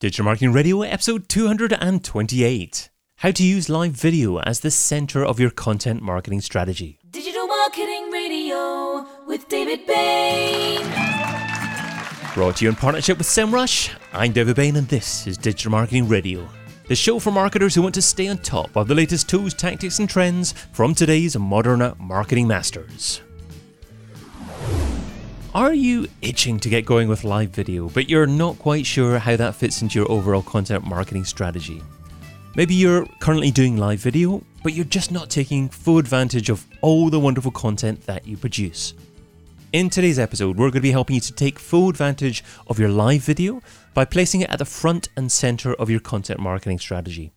Digital Marketing Radio, episode 228. How to use live video as the center of your content marketing strategy. Digital Marketing Radio with David Bain. Brought to you in partnership with SEMrush. I'm David Bain, and this is Digital Marketing Radio, the show for marketers who want to stay on top of the latest tools, tactics, and trends from today's modern marketing masters. Are you itching to get going with live video, but you're not quite sure how that fits into your overall content marketing strategy? Maybe you're currently doing live video, but you're just not taking full advantage of all the wonderful content that you produce. In today's episode, we're going to be helping you to take full advantage of your live video by placing it at the front and center of your content marketing strategy.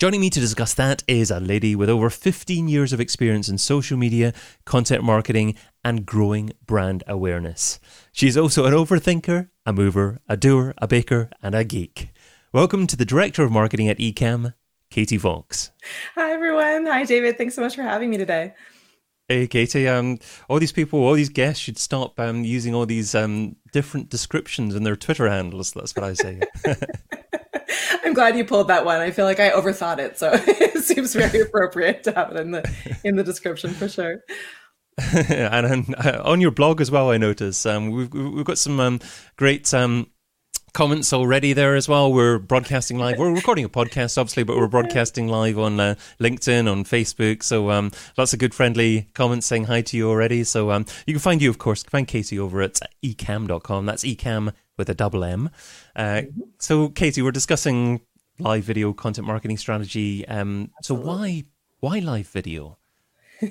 Joining me to discuss that is a lady with over 15 years of experience in social media, content marketing, and growing brand awareness. She's also an overthinker, a mover, a doer, a baker, and a geek. Welcome to the Director of Marketing at Ecamm, Katie Vaux. Hi, everyone. Hi, David. Thanks so much for having me today. Hey, Katie. Um, all these people, all these guests should stop um, using all these um, different descriptions in their Twitter handles. That's what I say. I'm glad you pulled that one. I feel like I overthought it, so it seems very appropriate to have it in the in the description for sure. and uh, on your blog as well, I notice um, we've we've got some um, great um, comments already there as well. We're broadcasting live. We're recording a podcast, obviously, but we're broadcasting live on uh, LinkedIn, on Facebook. So um, lots of good, friendly comments saying hi to you already. So um, you can find you, of course, find Katie over at ecamm.com. That's ecam with a double M. Uh, mm-hmm. so, Katie, we're discussing live video content marketing strategy. Um, so, why why live video? I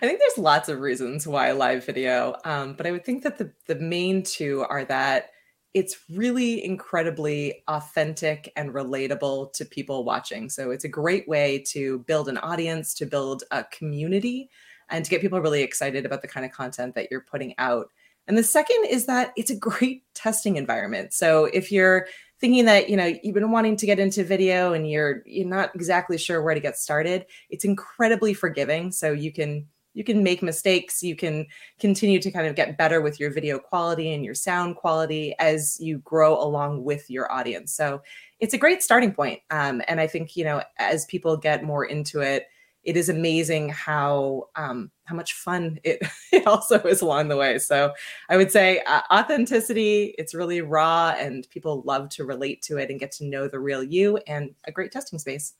think there's lots of reasons why live video, um, but I would think that the the main two are that it's really incredibly authentic and relatable to people watching. So it's a great way to build an audience, to build a community, and to get people really excited about the kind of content that you're putting out. And the second is that it's a great testing environment. So if you're thinking that, you know, you've been wanting to get into video and you're you're not exactly sure where to get started, it's incredibly forgiving. So you can you can make mistakes you can continue to kind of get better with your video quality and your sound quality as you grow along with your audience so it's a great starting point um, and i think you know as people get more into it it is amazing how um, how much fun it, it also is along the way. So I would say uh, authenticity. It's really raw, and people love to relate to it and get to know the real you, and a great testing space.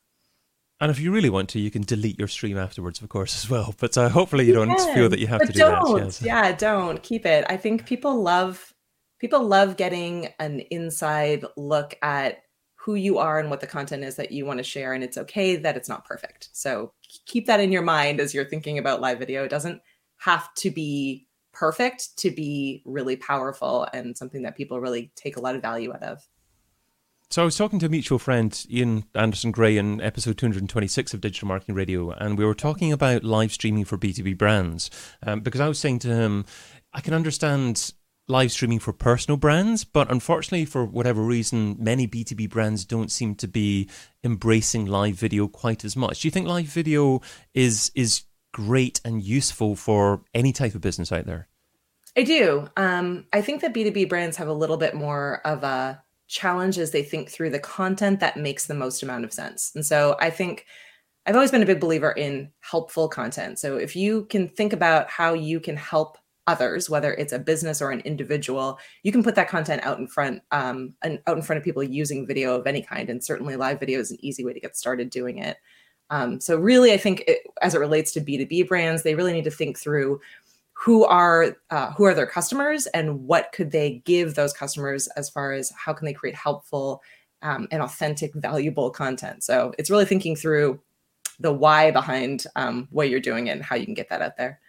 And if you really want to, you can delete your stream afterwards, of course, as well. But uh, hopefully, you, you don't can, feel that you have to do don't. that. Yes. Yeah, don't keep it. I think people love people love getting an inside look at who you are and what the content is that you want to share and it's okay that it's not perfect. So keep that in your mind as you're thinking about live video. It doesn't have to be perfect to be really powerful and something that people really take a lot of value out of. So I was talking to a mutual friend, Ian Anderson Gray, in episode 226 of Digital Marketing Radio, and we were talking about live streaming for B2B brands. Um, because I was saying to him, I can understand live streaming for personal brands, but unfortunately, for whatever reason, many B2B brands don't seem to be embracing live video quite as much. Do you think live video is is great and useful for any type of business out there? I do. Um, I think that B2B brands have a little bit more of a challenge as they think through the content that makes the most amount of sense. And so I think I've always been a big believer in helpful content. So if you can think about how you can help others, whether it's a business or an individual, you can put that content out in front, um, and out in front of people using video of any kind. And certainly, live video is an easy way to get started doing it. Um, so, really, I think it, as it relates to B two B brands, they really need to think through who are uh, who are their customers and what could they give those customers as far as how can they create helpful um, and authentic, valuable content. So, it's really thinking through the why behind um, what you're doing and how you can get that out there.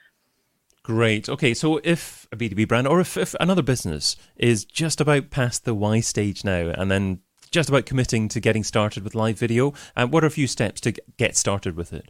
Great. Okay, so if a B2B brand or if, if another business is just about past the why stage now and then just about committing to getting started with live video, uh, what are a few steps to get started with it?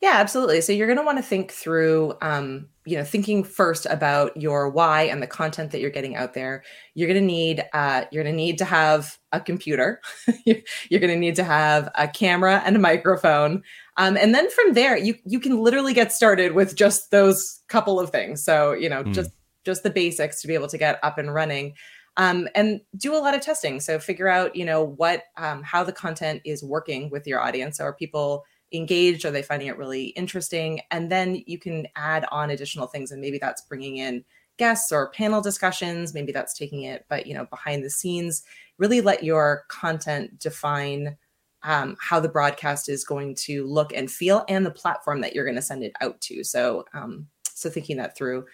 Yeah, absolutely. So you're going to want to think through, um, you know, thinking first about your why and the content that you're getting out there. You're going to need, uh, you're going to need to have a computer. you're going to need to have a camera and a microphone. Um, and then from there, you you can literally get started with just those couple of things. So you know, mm. just just the basics to be able to get up and running. um, and do a lot of testing. So figure out, you know, what, um, how the content is working with your audience. So are people engaged? Are they finding it really interesting? And then you can add on additional things, and maybe that's bringing in guests or panel discussions. Maybe that's taking it, but you know, behind the scenes, really let your content define um, how the broadcast is going to look and feel, and the platform that you're going to send it out to. So, um, so thinking that through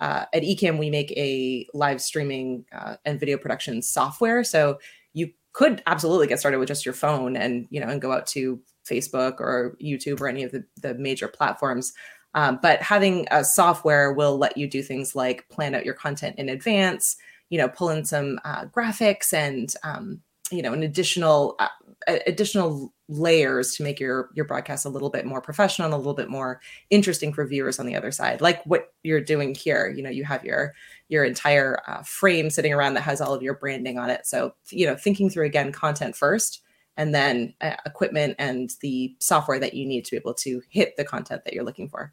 uh, at Ecamm, we make a live streaming uh, and video production software. So you could absolutely get started with just your phone and you know and go out to Facebook or YouTube or any of the, the major platforms. Um, but having a software will let you do things like plan out your content in advance, you know, pull in some uh, graphics and um, you know an additional uh, additional layers to make your your broadcast a little bit more professional and a little bit more interesting for viewers on the other side. Like what you're doing here you know you have your your entire uh, frame sitting around that has all of your branding on it. So you know thinking through again content first and then uh, equipment and the software that you need to be able to hit the content that you're looking for.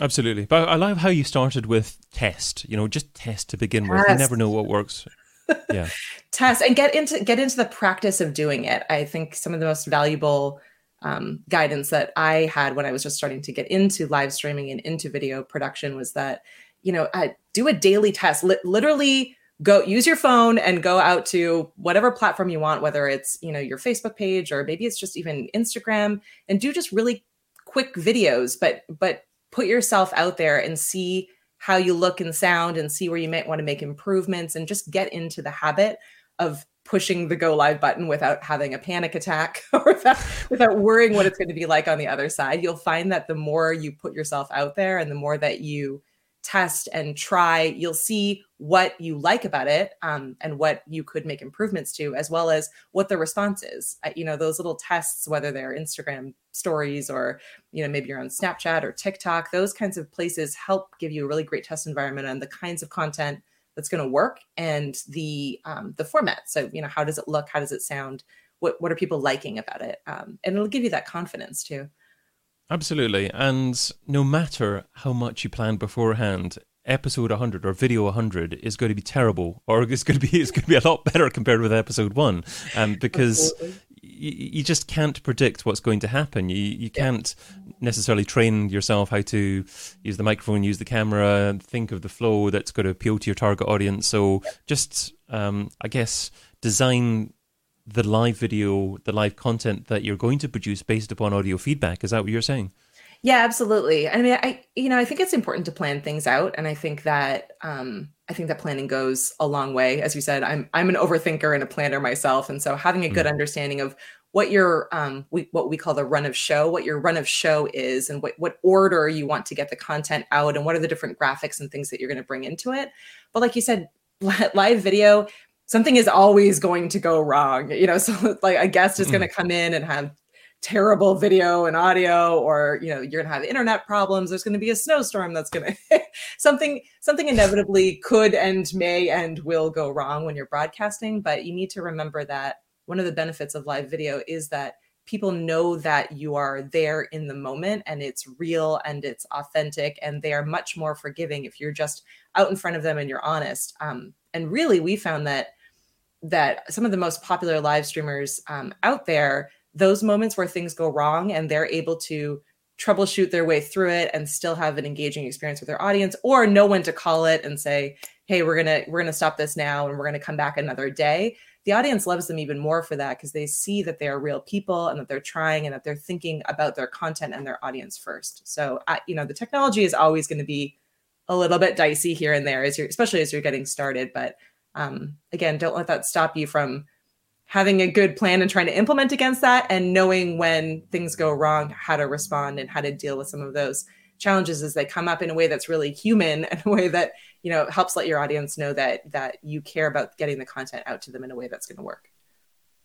Absolutely. But i love how you started with test you know just test to begin test. with. You never know what works yeah. test and get into get into the practice of doing it. I think some of the most valuable um, guidance that i had when i was just starting to get into live streaming and into video production was that you know do a daily test. Literally go use your phone and go out to whatever platform you want whether it's you know your facebook page or maybe it's just even instagram and do just really quick videos but but put yourself out there and see how you look and sound and see where you might want to make improvements and just get into the habit of pushing the go live button without having a panic attack or without, without worrying what it's going to be like on the other side. You'll find that the more you put yourself out there and the more that you test and try, you'll see what you like about it um, and what you could make improvements to, as well as what the response is. Uh, you know, those little tests, whether they're Instagram stories or, you know, maybe you're on Snapchat or TikTok, those kinds of places help give you a really great test environment on the kinds of content that's going to work and the um, the format. So, you know, how does it look? How does it sound? What what are people liking about it? Um, and it'll give you that confidence too. Absolutely. And no matter how much you plan beforehand, episode 100 or video 100 is going to be terrible or it's going to be it's going to be a lot better compared with episode 1 um, because you, you, just can't predict what's going to happen. You you can't necessarily train yourself how to use the microphone use the camera think of the flow that's going to appeal to your target audience. So just um, i guess design the live video, the live content that you're going to produce based upon audio feedback. Is that what you're saying? Yeah, absolutely. I mean, I you know, I think it's important to plan things out, and I think that um, I think that planning goes a long way. As you said, I'm I'm an overthinker and a planner myself, and so having a good mm. understanding of what your um we, what we call the run of show, what your run of show is, and what what order you want to get the content out, and what are the different graphics and things that you're going to bring into it. But like you said, live video something is always going to go wrong you know so like a guest is going to come in and have terrible video and audio or you know you're going to have internet problems there's going to be a snowstorm that's going to something something inevitably could and may and will go wrong when you're broadcasting but you need to remember that one of the benefits of live video is that people know that you are there in the moment and it's real and it's authentic and they are much more forgiving if you're just out in front of them and you're honest. Um, and really we found that that some of the most popular live streamers um, out there, those moments where things go wrong and they're able to troubleshoot their way through it and still have an engaging experience with their audience or know when to call it and say hey we're gonna we're gonna stop this now and we're gonna come back another day. The audience loves them even more for that because they see that they are real people and that they're trying and that they're thinking about their content and their audience first. So you know the technology is always going to be a little bit dicey here and there as you're especially as you're getting started but um, again, don't let that stop you from having a good plan and trying to implement against that and knowing when things go wrong, how to respond and how to deal with some of those challenges as they come up in a way that's really human and a way that, you know, helps let your audience know that that you care about getting the content out to them in a way that's going to work.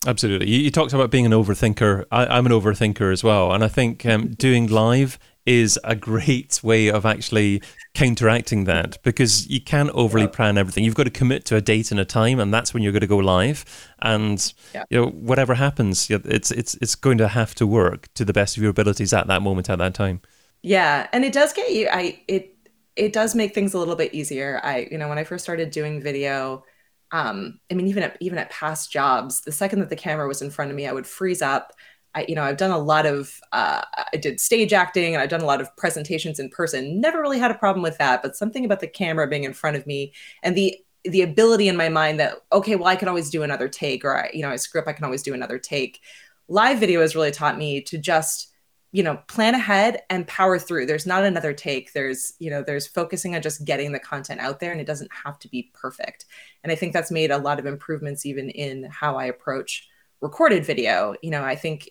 Absolutely. You, you, talked about being an overthinker. I, am an overthinker as well. And I think um, doing live is a great way of actually counteracting that because you can't overly plan everything. You've got to commit to a date and a time, and that's when you're going to go live. And yeah. you know, whatever happens, it's it's it's going to have to work to the best of your abilities at that moment at that time. Yeah, and it does get you. I it it does make things a little bit easier. I you know when I first started doing video, um, I mean, even at even at past jobs, the second that the camera was in front of me, I would freeze up. I, you know, I've done a lot of, uh, I did stage acting and I've done a lot of presentations in person. Never really had a problem with that, but something about the camera being in front of me and the the ability in my mind that okay, well, I can always do another take, or I, you know, I script, I can always do another take. Live video has really taught me to just you know plan ahead and power through there's not another take there's you know there's focusing on just getting the content out there and it doesn't have to be perfect and i think that's made a lot of improvements even in how i approach recorded video you know i think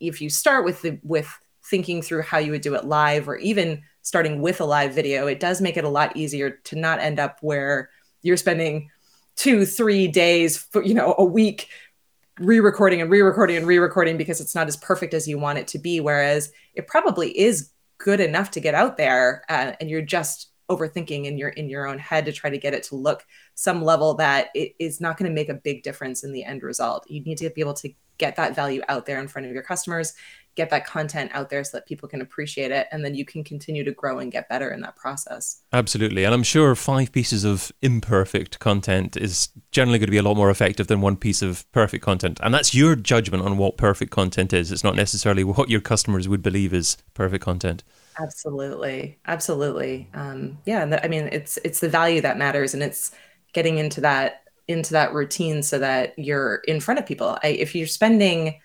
if you start with the with thinking through how you would do it live or even starting with a live video it does make it a lot easier to not end up where you're spending two three days you know a week re-recording and re-recording and re-recording because it's not as perfect as you want it to be. Whereas it probably is good enough to get out there uh, and you're just overthinking in your in your own head to try to get it to look some level that it is not going to make a big difference in the end result. You need to be able to get that value out there in front of your customers get that content out there so that people can appreciate it and then you can continue to grow and get better in that process. Absolutely and i'm sure five pieces of imperfect content is generally going to be a lot more effective than one piece of perfect content and that's your judgment on what perfect content is. It's not necessarily what your customers would believe is perfect content absolutely. Absolutely. Um, yeah i mean it's it's the value that matters and it's getting into that into that routine so that you're in front of people. I, if you're spending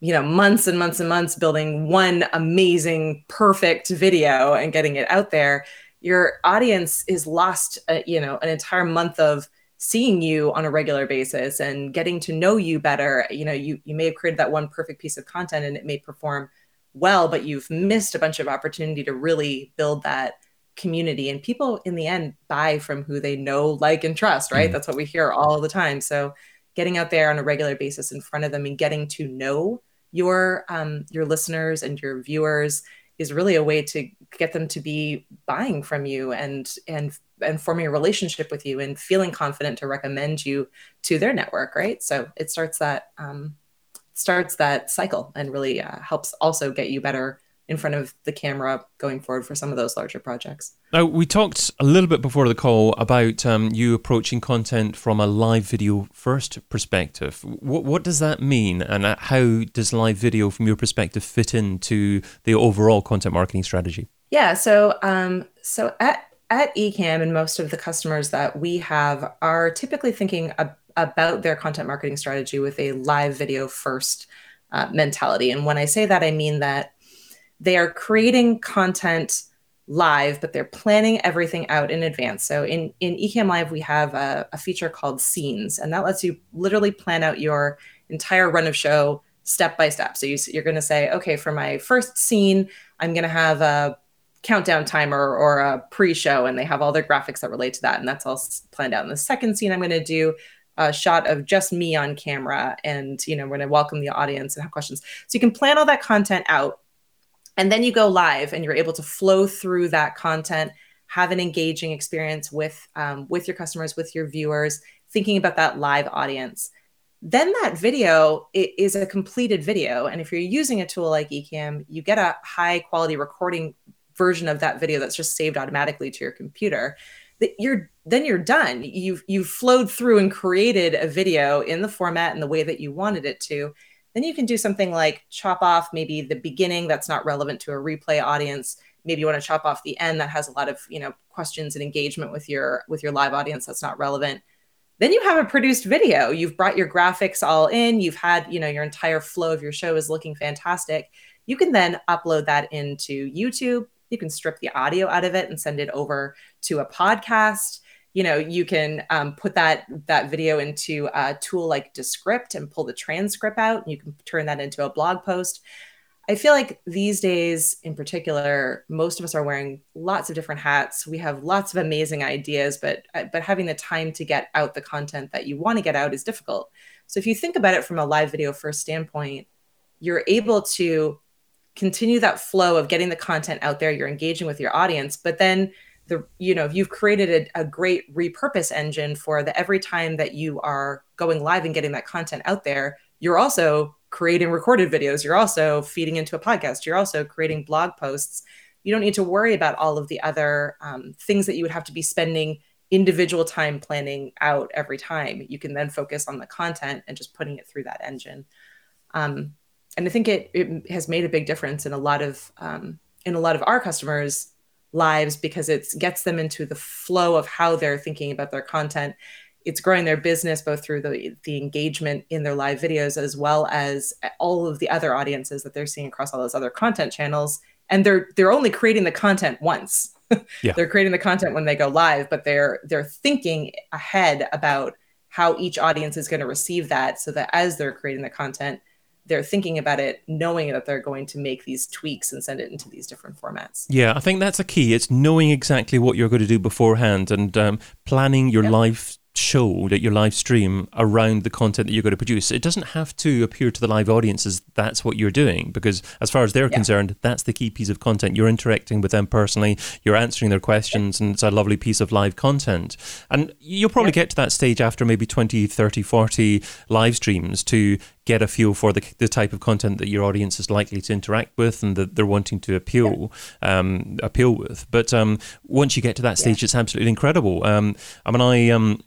you know months and months and months building one amazing perfect video and getting it out there your audience is lost uh, you know an entire month of seeing you on a regular basis and getting to know you better. You know you you may have created that one perfect piece of content and it may perform well but you've missed a bunch of opportunity to really build that community. And people in the end buy from who they know like and trust right? Mm that's what we hear all the time. So getting out there on a regular basis in front of them and getting to know your um, your listeners and your viewers is really a way to get them to be buying from you and and and forming a relationship with you and feeling confident to recommend you to their network right? So it starts that um, starts that cycle and really uh, helps also get you better in front of the camera going forward for some of those larger projects. Now, we talked a little bit before the call about um, you approaching content from a live video first perspective. What, what does that mean, and uh, how does live video, from your perspective, fit into the overall content marketing strategy? Yeah, so um, so at at Ecamm and most of the customers that we have are typically thinking ab- about their content marketing strategy with a live video first uh, mentality. And when I say that, I mean that they are creating content live, but they're planning everything out in advance. So in, in Ecamm Live, we have a, a feature called Scenes, and that lets you literally plan out your entire run of show step by step. So you, you're going to say, okay, for my first scene, I'm going to have a countdown timer or a pre-show, and they have all their graphics that relate to that, and that's all planned out. In the second scene, I'm going to do a shot of just me on camera, and you know, we're going to welcome the audience and have questions. So you can plan all that content out and then you go live and you're able to flow through that content have an engaging experience with um, with your customers with your viewers thinking about that live audience. Then that video is a completed video. And if you're using a tool like ecamm you get a high quality recording version of that video that's just saved automatically to your computer you're then you're done you've you've flowed through and created a video in the format and the way that you wanted it to then you can do something like chop off maybe the beginning that's not relevant to a replay audience. Maybe you want to chop off the end that has a lot of, you know, questions and engagement with your with your live audience that's not relevant. Then you have a produced video. You've brought your graphics all in. You've had, you know, your entire flow of your show is looking fantastic. You can then upload that into YouTube. You can strip the audio out of it and send it over to a podcast you know you can um, put that that video into a tool like descript and pull the transcript out and you can turn that into a blog post. I feel like these days in particular most of us are wearing lots of different hats. We have lots of amazing ideas but uh, but having the time to get out the content that you want to get out is difficult. So if you think about it from a live video first standpoint you're able to continue that flow of getting the content out there you're engaging with your audience but then the you know you've created a, a, great repurpose engine for the every time that you are going live and getting that content out there you're also creating recorded videos you're also feeding into a podcast you're also creating blog posts you don't need to worry about all of the other um, things that you would have to be spending individual time planning out every time. You can then focus on the content and just putting it through that engine. Um, and I think it, it has made a big difference in a lot of um, in a lot of our customers' lives because it gets them into the flow of how they're thinking about their content. It's growing their business both through the the engagement in their live videos as well as all of the other audiences that they're seeing across all those other content channels. And they're they're only creating the content once. Yeah. they're creating the content when they go live, but they're they're thinking ahead about how each audience is going to receive that so that as they're creating the content, they're thinking about it knowing that they're going to make these tweaks and send it into these different formats Yeah, I think that's a key. It's knowing exactly what you're going to do beforehand and um, planning your Yep. live show, that your live stream around the content that you're going to produce. It doesn't have to appear to the live audiences that's what you're doing because, as far as they're Yeah. concerned, that's the key piece of content. You're interacting with them personally, you're answering their questions, and it's a lovely piece of live content. And you'll probably Yep. get to that stage after maybe 20, 30, 40 live streams to get a feel for the, the type of content that your audience is likely to interact with and that they're wanting to appeal um, appeal with. But um, once you get to that stage, it's absolutely incredible. Um, I mean, I um,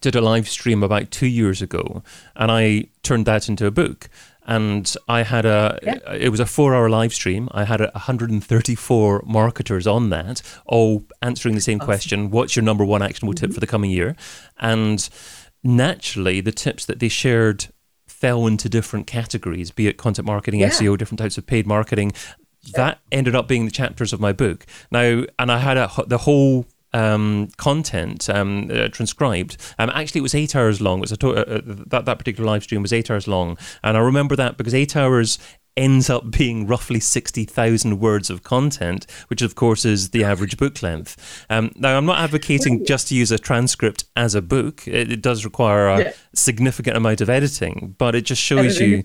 did a live stream about two years ago, and I turned that into a book. And I had a, it was a four hour live stream. I had a 134 marketers on that, all answering the same question What's your number one actionable tip for the coming year? And naturally, the tips that they shared fell into different categories, be it content marketing, Yeah. SEO, different types of paid marketing. That ended up being the chapters of my book. Now, and I had a, the whole um, content um, uh, transcribed. Um, actually, it was eight hours long. It was a to- uh, uh, that that particular live stream was eight hours long, and I remember that because eight hours ends up being roughly 60,000 words of content, which of course is the average book length. Um, now, I'm not advocating just to use a transcript as a book. It, it does require a Yeah. significant amount of editing, but it just shows you,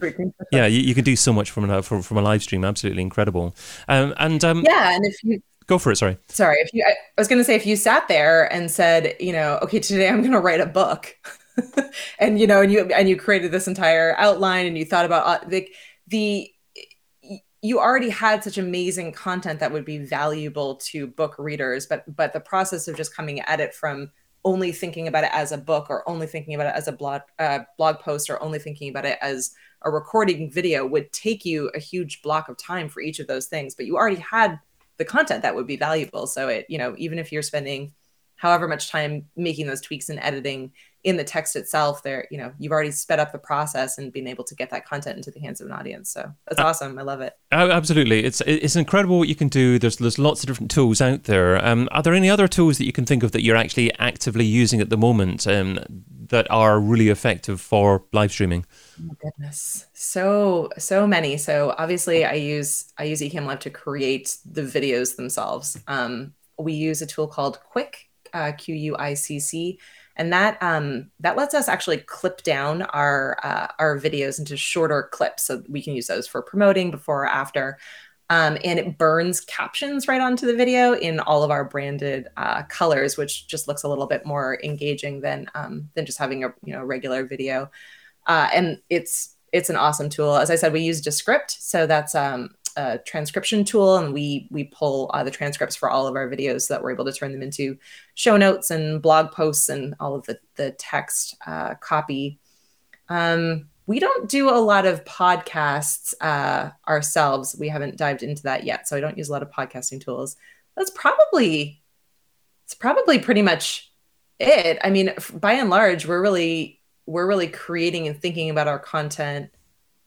yeah, you, you can do so much from a, from, from a live stream. Absolutely incredible. Um, and um, yeah and if you go for it. Sorry. sorry if you i was going to say if you sat there and said you know okay today i'm going to write a book and you know and you and you created this entire outline and you thought about uh, the the you already had such amazing content that would be valuable to book readers but but the process of just coming at it from only thinking about it as a book or only thinking about it as a blog uh, blog post or only thinking about it as a recording video would take you a huge block of time for each of those things but you already had the content that would be valuable. So it you know even if you're spending however much time making those tweaks and editing in the text itself there you know you've already sped up the process and been able to get that content into the hands of an audience so that's awesome i love it Oh, absolutely, it's it's incredible what you can do. There's there's lots of different tools out there. Um, are there any other tools that you can think of that you're actually actively using at the moment um, that are really effective for live streaming? Oh my goodness. So so many. So obviously I use I use Ecamm Live to create the videos themselves. Um, we use a tool called Quick, uh, Q U I C C, and that um, that lets us actually clip down our uh, our videos into shorter clips, so we can use those for promoting before or after. Um, and it burns captions right onto the video in all of our branded uh, colors, which just looks a little bit more engaging than um, than just having a you know regular video uh, and it's it's an awesome tool. As I said, we use Descript, so that's um, a transcription tool, and we we pull uh, the transcripts for all of our videos so that we're able to turn them into show notes and blog posts and all of the the text uh, copy. Um, we don't do a lot of podcasts uh, ourselves. We haven't dived into that yet, so I don't use a lot of podcasting tools. That's probably it's probably pretty much it. I mean, by and large, we're really we're really creating and thinking about our content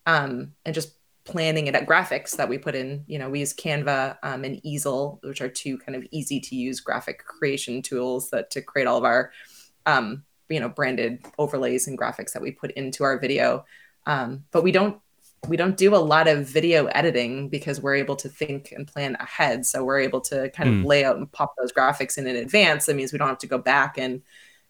um, and just planning it at graphics that we put in. You know, we use Canva um, and Easil, which are two kind of easy to use graphic creation tools that to create all of our um, you know branded overlays and graphics that we put into our video. Um, but we don't we don't do a lot of video editing because we're able to think and plan ahead. So we're able to kind of Hmm. lay out and pop those graphics in in advance. That means we don't have to go back and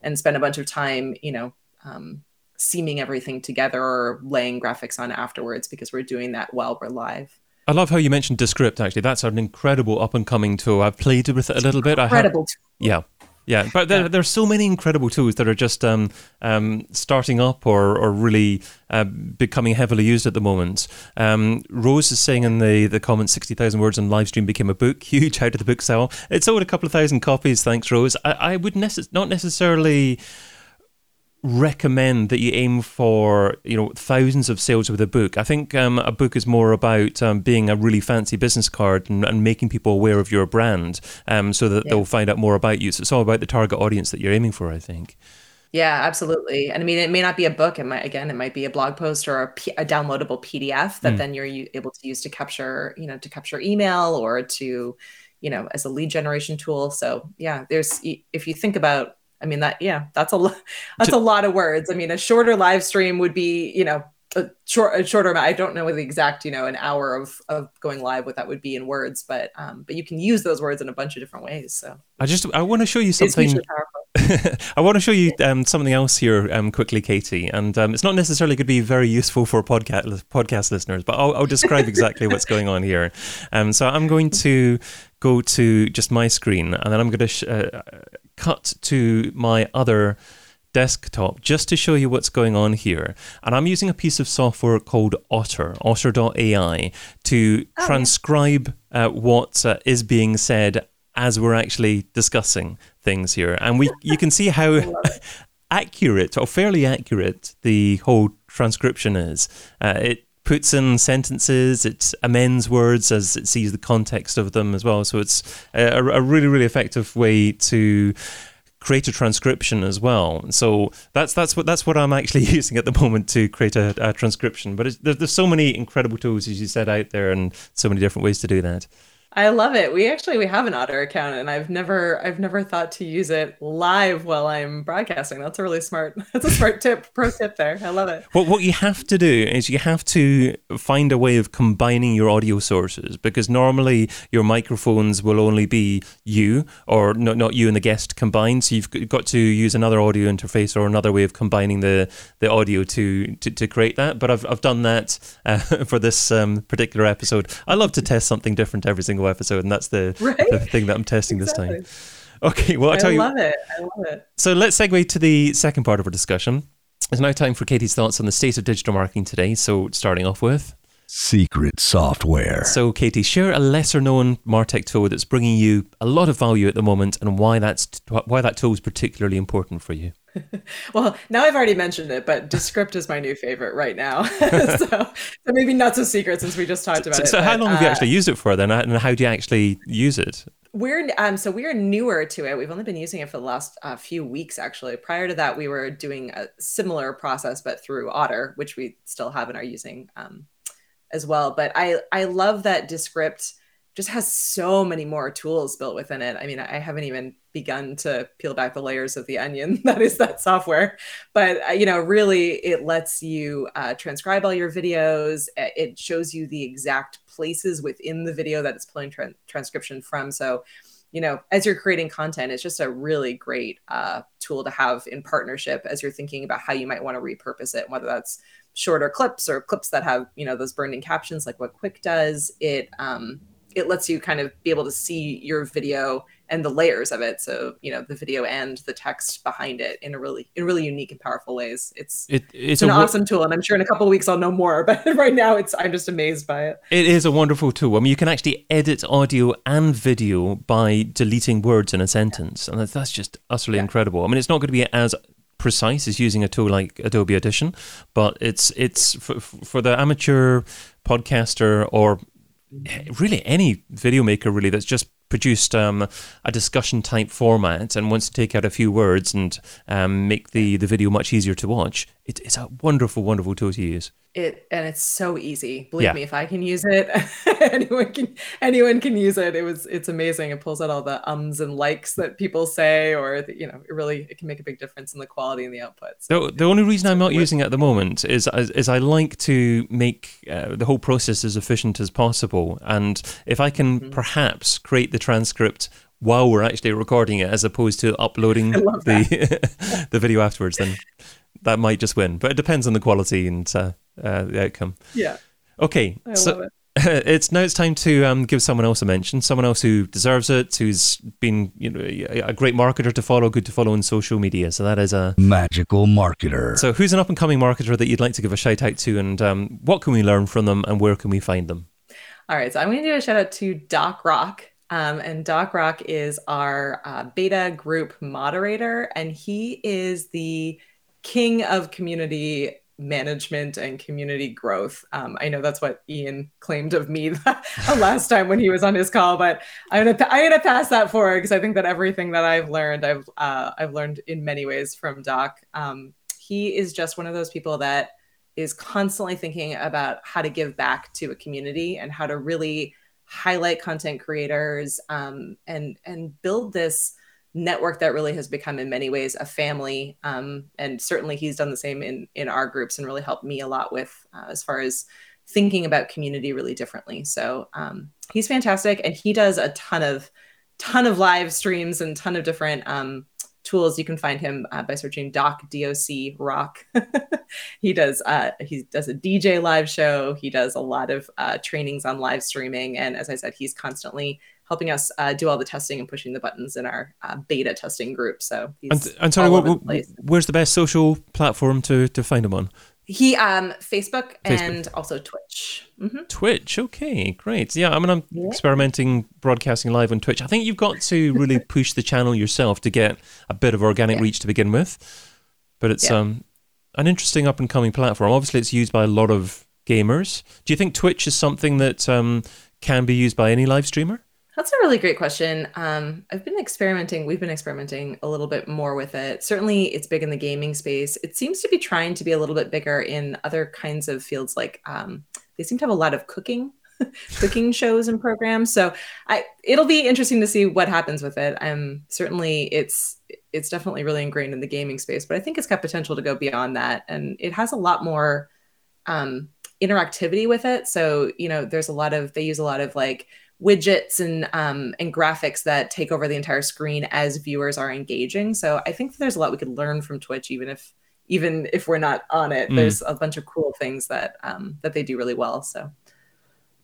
and spend a bunch of time, you know, um, seaming everything together or laying graphics on afterwards because we're doing that while we're live. I love how you mentioned Descript. Actually, that's an incredible up and coming tool. I've played with it a little bit. I have, yeah, Yeah, but there, there are so many incredible tools that are just um, um, starting up or, or really uh, becoming heavily used at the moment. Um, Rose is saying in the, the comments 60,000 words on live stream became a book. Huge. How did the book sell? It sold a couple of thousand copies. Thanks, Rose. I, I would not necessarily recommend that you aim for you know thousands of sales with a book. I think um, a book is more about um, being a really fancy business card and, and making people aware of your brand, um, so that Yeah. they'll find out more about you. So it's all about the target audience that you're aiming for. I think. Yeah, absolutely. And I mean, it may not be a book. It might, again, it might be a blog post or a, P- a downloadable PDF that Mm. then you're able to use to capture, you know, to capture email or to, you know, as a lead generation tool. So yeah, there's, if you think about, I mean, that, yeah, that's a, lo- that's a lot of words. I mean, a shorter live stream would be, you know, a short, a shorter amount. I don't know the exact, you know, an hour of, of going live, what that would be in words, but, um, but you can use those words in a bunch of different ways. So I just I want to show you something. I want to show you um, something else here um, quickly, Katie, and um, it's not necessarily going to be very useful for podcast podcast listeners, but I'll, I'll describe exactly what's going on here. Um, so I'm going to go to just my screen, and then I'm going to sh- uh, cut to my other desktop just to show you what's going on here. And I'm using a piece of software called Otter, otter.ai, to yeah. transcribe uh, what uh, is being said as we're actually discussing things here. And we you can see how accurate or fairly accurate the whole transcription is. Uh, it puts in sentences, it amends words as it sees the context of them as well. So it's a, a really, really effective way to create a transcription as well. So that's that's what that's what I'm actually using at the moment to create a, a transcription. But there's, there's so many incredible tools as you said out there, and so many different ways to do that. I love it. We actually we have an Otter account and I've never I've never thought to use it live while I'm broadcasting. That's a really smart that's a smart tip, pro tip there. I love it. What what you have to do is you have to find a way of combining your audio sources because normally your microphones will only be you or not not you and the guest combined. So you've got to use another audio interface or another way of combining the, the audio to, to, to create that. But I've I've done that uh, for this um, particular episode. I love to test something different every single episode, and that's the, Right? the thing that I'm testing this time. Okay, well I'll I tell you. love it. I love it. So let's segue to the second part of our discussion. It's now time for Katie's thoughts on the state of digital marketing today. So, starting off with. Secret software. So, Katie, share a lesser known Martech tool that's bringing you a lot of value at the moment and why, that's, why that tool is particularly important for you. Well, now I've already mentioned it, but Descript is my new favorite right now. so, so maybe not so secret since we just talked about So, it. so how but, long have you uh, actually used it for then? And how do you actually use it? We're um so we're newer to it. We've only been using it for the last uh, few weeks actually. Prior to that, we were doing a similar process but through Otter, which we still have and are using um, as well. But I I love that Descript just has so many more tools built within it. I mean, I haven't even begun to peel back the layers of the onion that is that software, but uh, you know, really, it lets you uh, transcribe all your videos. Uh, It shows you the exact places within the video that it's pulling tran- transcription from. So, you know, as you're creating content, it's just a really great uh, tool to have in partnership as you're thinking about how you might want to repurpose it, whether that's shorter clips or clips that have you know those burned in captions like what Quicc does. It um, it lets you kind of be able to see your video and the layers of it so you know the video and the text behind it in a really in really unique and powerful ways it's it it's it's an wo- awesome tool and i'm sure in a couple of weeks i'll know more but right now it's i'm just amazed by it It is a wonderful tool. I mean, you can actually edit audio and video by deleting words in a sentence, and that's, just utterly Yeah. incredible. I mean, it's not going to be as precise as using a tool like Adobe Audition, but it's it's for, for the amateur podcaster or mm-hmm. really any video maker really that's just produced um, a discussion type format and wants to take out a few words and um, make the, the video much easier to watch. It, it's a wonderful, wonderful tool to use. it and it's so easy. Believe Yeah. me if i can use it anyone can anyone can use it. It was it's amazing. It pulls out all the ums and likes that people say or the, you know it really it can make a big difference in the quality and the output. So The, the only reason I'm not using it at the moment is is, is I like to make uh, the whole process as efficient as possible, and if I can Mm-hmm. perhaps create the transcript while we're actually recording it, as opposed to uploading the the video afterwards, then that might just win. But it depends on the quality and uh, uh, the outcome. yeah Okay, i so love it it's now it's time to um, give someone else a mention, someone else who deserves it, who's been you know a a great marketer to follow, good to follow on social media. So that is a Magical marketer. so who's an up and coming marketer that you'd like to give a shout out to, and um, what can we learn from them, and where can we find them? All right, so I'm going to do a shout out to Doc Rock. Um, and Doc Rock is our uh, beta group moderator, and he is the king of community management and community growth. Um, I know that's what Ian claimed of me the, last time when he was on his call, but I'm gonna I'm gonna pass that forward because I think that everything that I've learned, I've uh, I've learned in many ways from Doc. Um, he is just one of those people that is constantly thinking about how to give back to a community and how to really highlight content creators um, and and build this network that really has become in many ways a family um, and certainly he's done the same in in our groups and really helped me a lot with uh, as far as thinking about community really differently. So um, he's fantastic and he does a ton of ton of live streams and ton of different um, tools. You can find him uh, by searching doc doc rock. He does uh, he does a dj live show. He does a lot of uh, trainings on live streaming. And as i said he's constantly helping us uh, do all the testing and pushing the buttons in our uh, beta testing group so he's And, and sorry, what, what- where's the best social platform to to find him on? he um facebook, Facebook. and also twitch hmm Twitch. Okay, great. Yeah, I mean, I'm Yeah. experimenting broadcasting live on Twitch. I think you've got to really push the channel yourself to get a bit of organic Yeah. reach to begin with. But it's Yeah. um an interesting up and coming platform. Obviously, it's used by a lot of gamers. Do you think Twitch is something that um, can be used by any live streamer? That's a really great question. Um, I've been experimenting. We've been experimenting a little bit more with it. Certainly, it's big in the gaming space. It seems to be trying to be a little bit bigger in other kinds of fields. Like um, they seem to have a lot of cooking, cooking shows and programs. So I, it'll be interesting to see what happens with it. Um, certainly, it's it's definitely really ingrained in the gaming space, but I think it's got potential to go beyond that, and it has a lot more um, interactivity with it. So you know, there's a lot of they use a lot of like widgets and um, and graphics that take over the entire screen as viewers are engaging. So I think there's a lot we could learn from Twitch, even if even if we're not on it. Mm. There's a bunch of cool things that um, that they do really well. So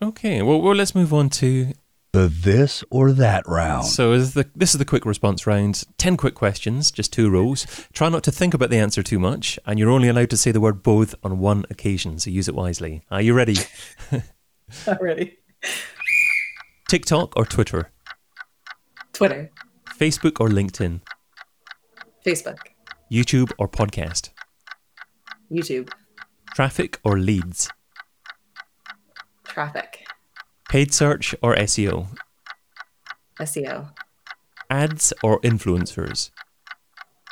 Okay, well, well let's move on to. The this or that round. So is the this is the quick response round. Ten quick questions, just two rows. Try not to think about the answer too much, and you're only allowed to say the word both on one occasion. So use it wisely. Are you ready? already, TikTok or Twitter? Twitter, Facebook or LinkedIn? Facebook, YouTube or podcast? YouTube, Traffic or leads? traffic, Paid search or SEO? SEO, Ads or influencers?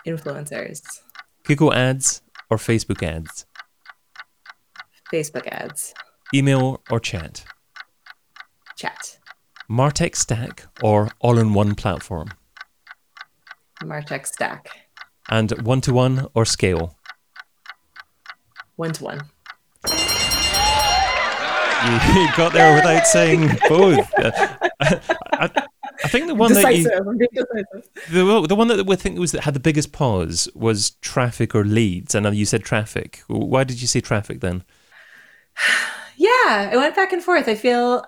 influencers, Google ads or Facebook ads? Facebook ads, Email or chat? chat, Martech stack or all in one platform? Martech stack, And one to one or scale? one to one. You got there without saying both. Uh, I, I think the one that you, Decisive. Being decisive. the, the one that we think was that had the biggest pause was traffic or leads, and you said traffic. Why did you say traffic then? Yeah, it went back and forth. I feel,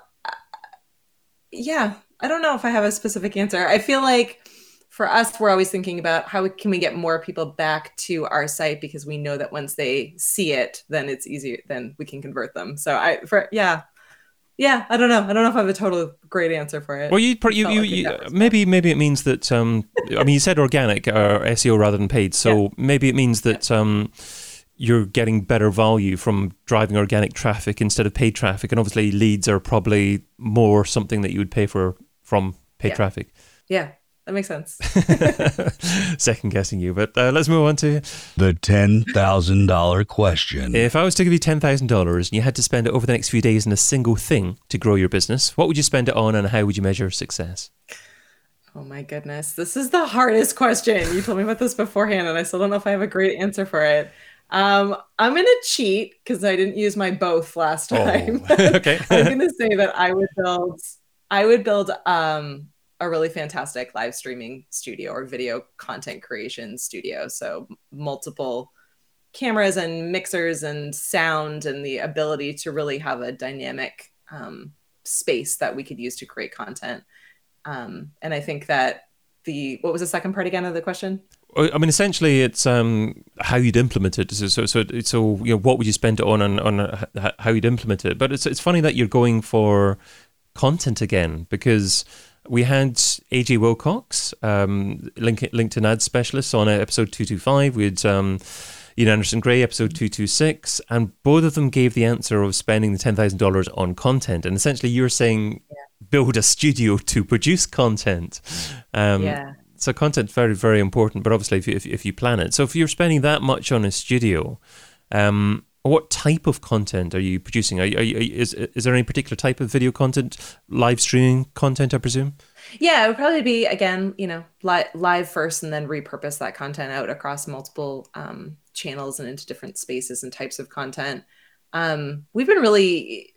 yeah, I don't know if I have a specific answer. I feel like for us, we're always thinking about how can we get more people back to our site because we know that once they see it, then it's easier, then we can convert them. So I, for yeah, yeah, I don't know. I don't know if I have a total great answer for it. Well, you you, you, you maybe maybe it means that um, I mean you said organic or SEO rather than paid, so maybe it means that um, you're getting better value from driving organic traffic instead of paid traffic, and obviously leads are probably more something that you would pay for from paid Yeah. traffic. yeah, that makes sense. Second guessing you, but uh, let's move on to The $10,000 question. if I was to give you ten thousand dollars and you had to spend it over the next few days on a single thing to grow your business, what would you spend it on, and how would you measure success? Oh my goodness. This is the hardest question. You told me about this beforehand, and I still don't know if I have a great answer for it. Um, I'm going to cheat because I didn't use my both last time. Oh, okay. I'm going to say that I would build, I would build um, a really fantastic live streaming studio or video content creation studio. So multiple cameras and mixers and sound and the ability to really have a dynamic um, space that we could use to create content. Um, and I think that the what was the second part again of the question? I mean, essentially, it's um, how you'd implement it. So, so, so, so, you know, what would you spend it on, and on uh, how you'd implement it. But it's it's funny that you're going for content again because we had AJ Wilcox, um, link, LinkedIn ad specialist, on episode two two five. We had um, Ian Anderson Gray, episode two two six, and both of them gave the answer of spending the ten thousand dollars on content. And essentially, you're saying yeah. build a studio to produce content. Um, yeah so content very very important but obviously if you, if, if you plan it. So if you're spending that much on a studio um, what type of content are you producing? Are you, are you, is, is there any particular type of video content? Live streaming content i presume? Yeah it would probably be again you know li- live first and then repurpose that content out across multiple um, channels and into different spaces and types of content. Um, we've been really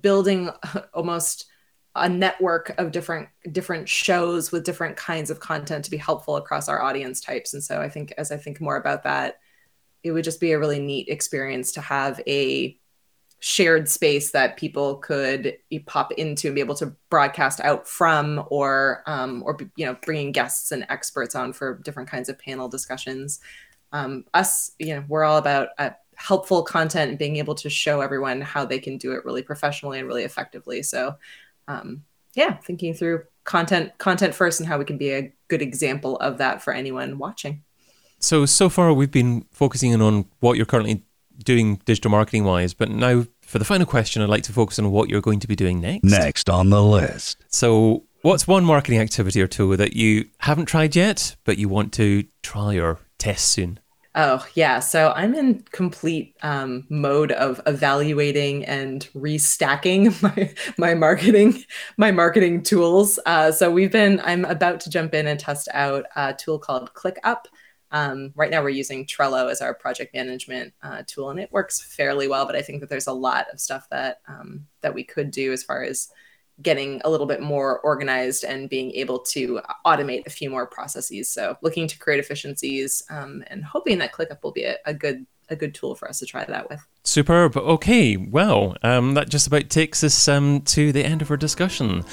building almost a network of different different shows with different kinds of content to be helpful across our audience types. And so i think as i think more about that it would just be a really neat experience to have a shared space that people could pop into and be able to broadcast out from or um, or you know bringing guests and experts on for different kinds of panel discussions. Um, us you know we're all about uh, helpful content and being able to show everyone how they can do it really professionally and really effectively. So um, yeah, thinking through content content first and how we can be a good example of that for anyone watching. So so far we've been focusing in on what you're currently doing digital marketing wise, but now for the final question, I'd like to focus on what you're going to be doing next. Next on the list. So, what's one marketing activity or two that you haven't tried yet, but you want to try or test soon? Oh, yeah. So I'm in complete um, mode of evaluating and restacking my my marketing my marketing tools. Uh, so we've been I'm about to jump in and test out a tool called ClickUp. Um, right now we're using Trello as our project management uh, tool, and it works fairly well. But I think that there's a lot of stuff that um, that we could do as far as getting a little bit more organized and being able to automate a few more processes. So looking to create efficiencies um, and hoping that ClickUp will be a, a, good a good tool for us to try that with. Superb. Okay. Well, um, that just about takes us um, to the end of our discussion.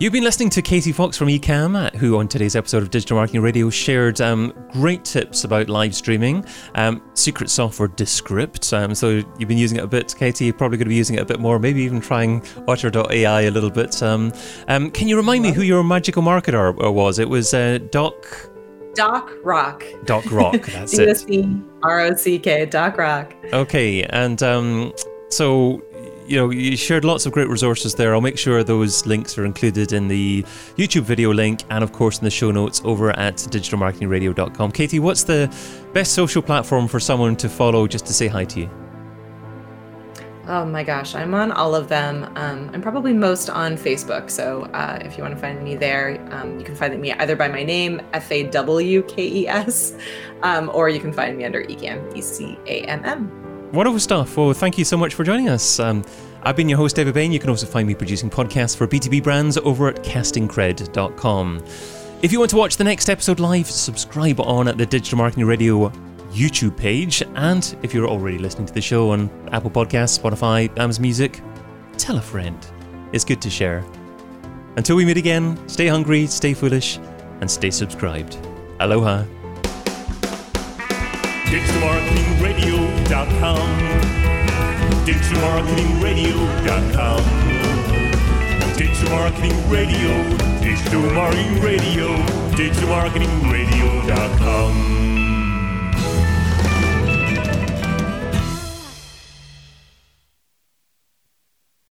You've been listening to Katie Fawkes from Ecamm, who on today's episode of Digital Marketing Radio shared um, great tips about live streaming, um, secret software Descript. Um, so you've been using it a bit, Katie. You're probably going to be using it a bit more, maybe even trying Otter.ai a little bit. Um, um, can you remind me who your magical marketer was? It was uh, Doc. Doc Rock. Doc Rock, that's it. D-O-C R-O-C-K, Doc Rock. Okay, and um, so you know, you shared lots of great resources there. I'll make sure those links are included in the YouTube video link and, of course, in the show notes over at digitalmarketingradio.com. Katie, what's the best social platform for someone to follow just to say hi to you? Oh my gosh, I'm on all of them. Um, I'm probably most on Facebook. So uh, if you want to find me there, um, you can find me either by my name, F A W K E S, um, or you can find me under Ecamm, E C A M M. Wonderful stuff. Well, thank you so much for joining us. Um, I've been your host, David Bain. You can also find me producing podcasts for B2B brands over at castingcred.com. If you want to watch the next episode live, subscribe on the Digital Marketing Radio YouTube page. And if you're already listening to the show on Apple Podcasts, Spotify, Amazon Music, tell a friend. It's good to share. Until we meet again, stay hungry, stay foolish, and stay subscribed. Aloha digitalmarketingradio.com. Digitalmarketingradio.com. Digital Marketing Radio, Digital Marketing Radio, digitalmarketingradio.com.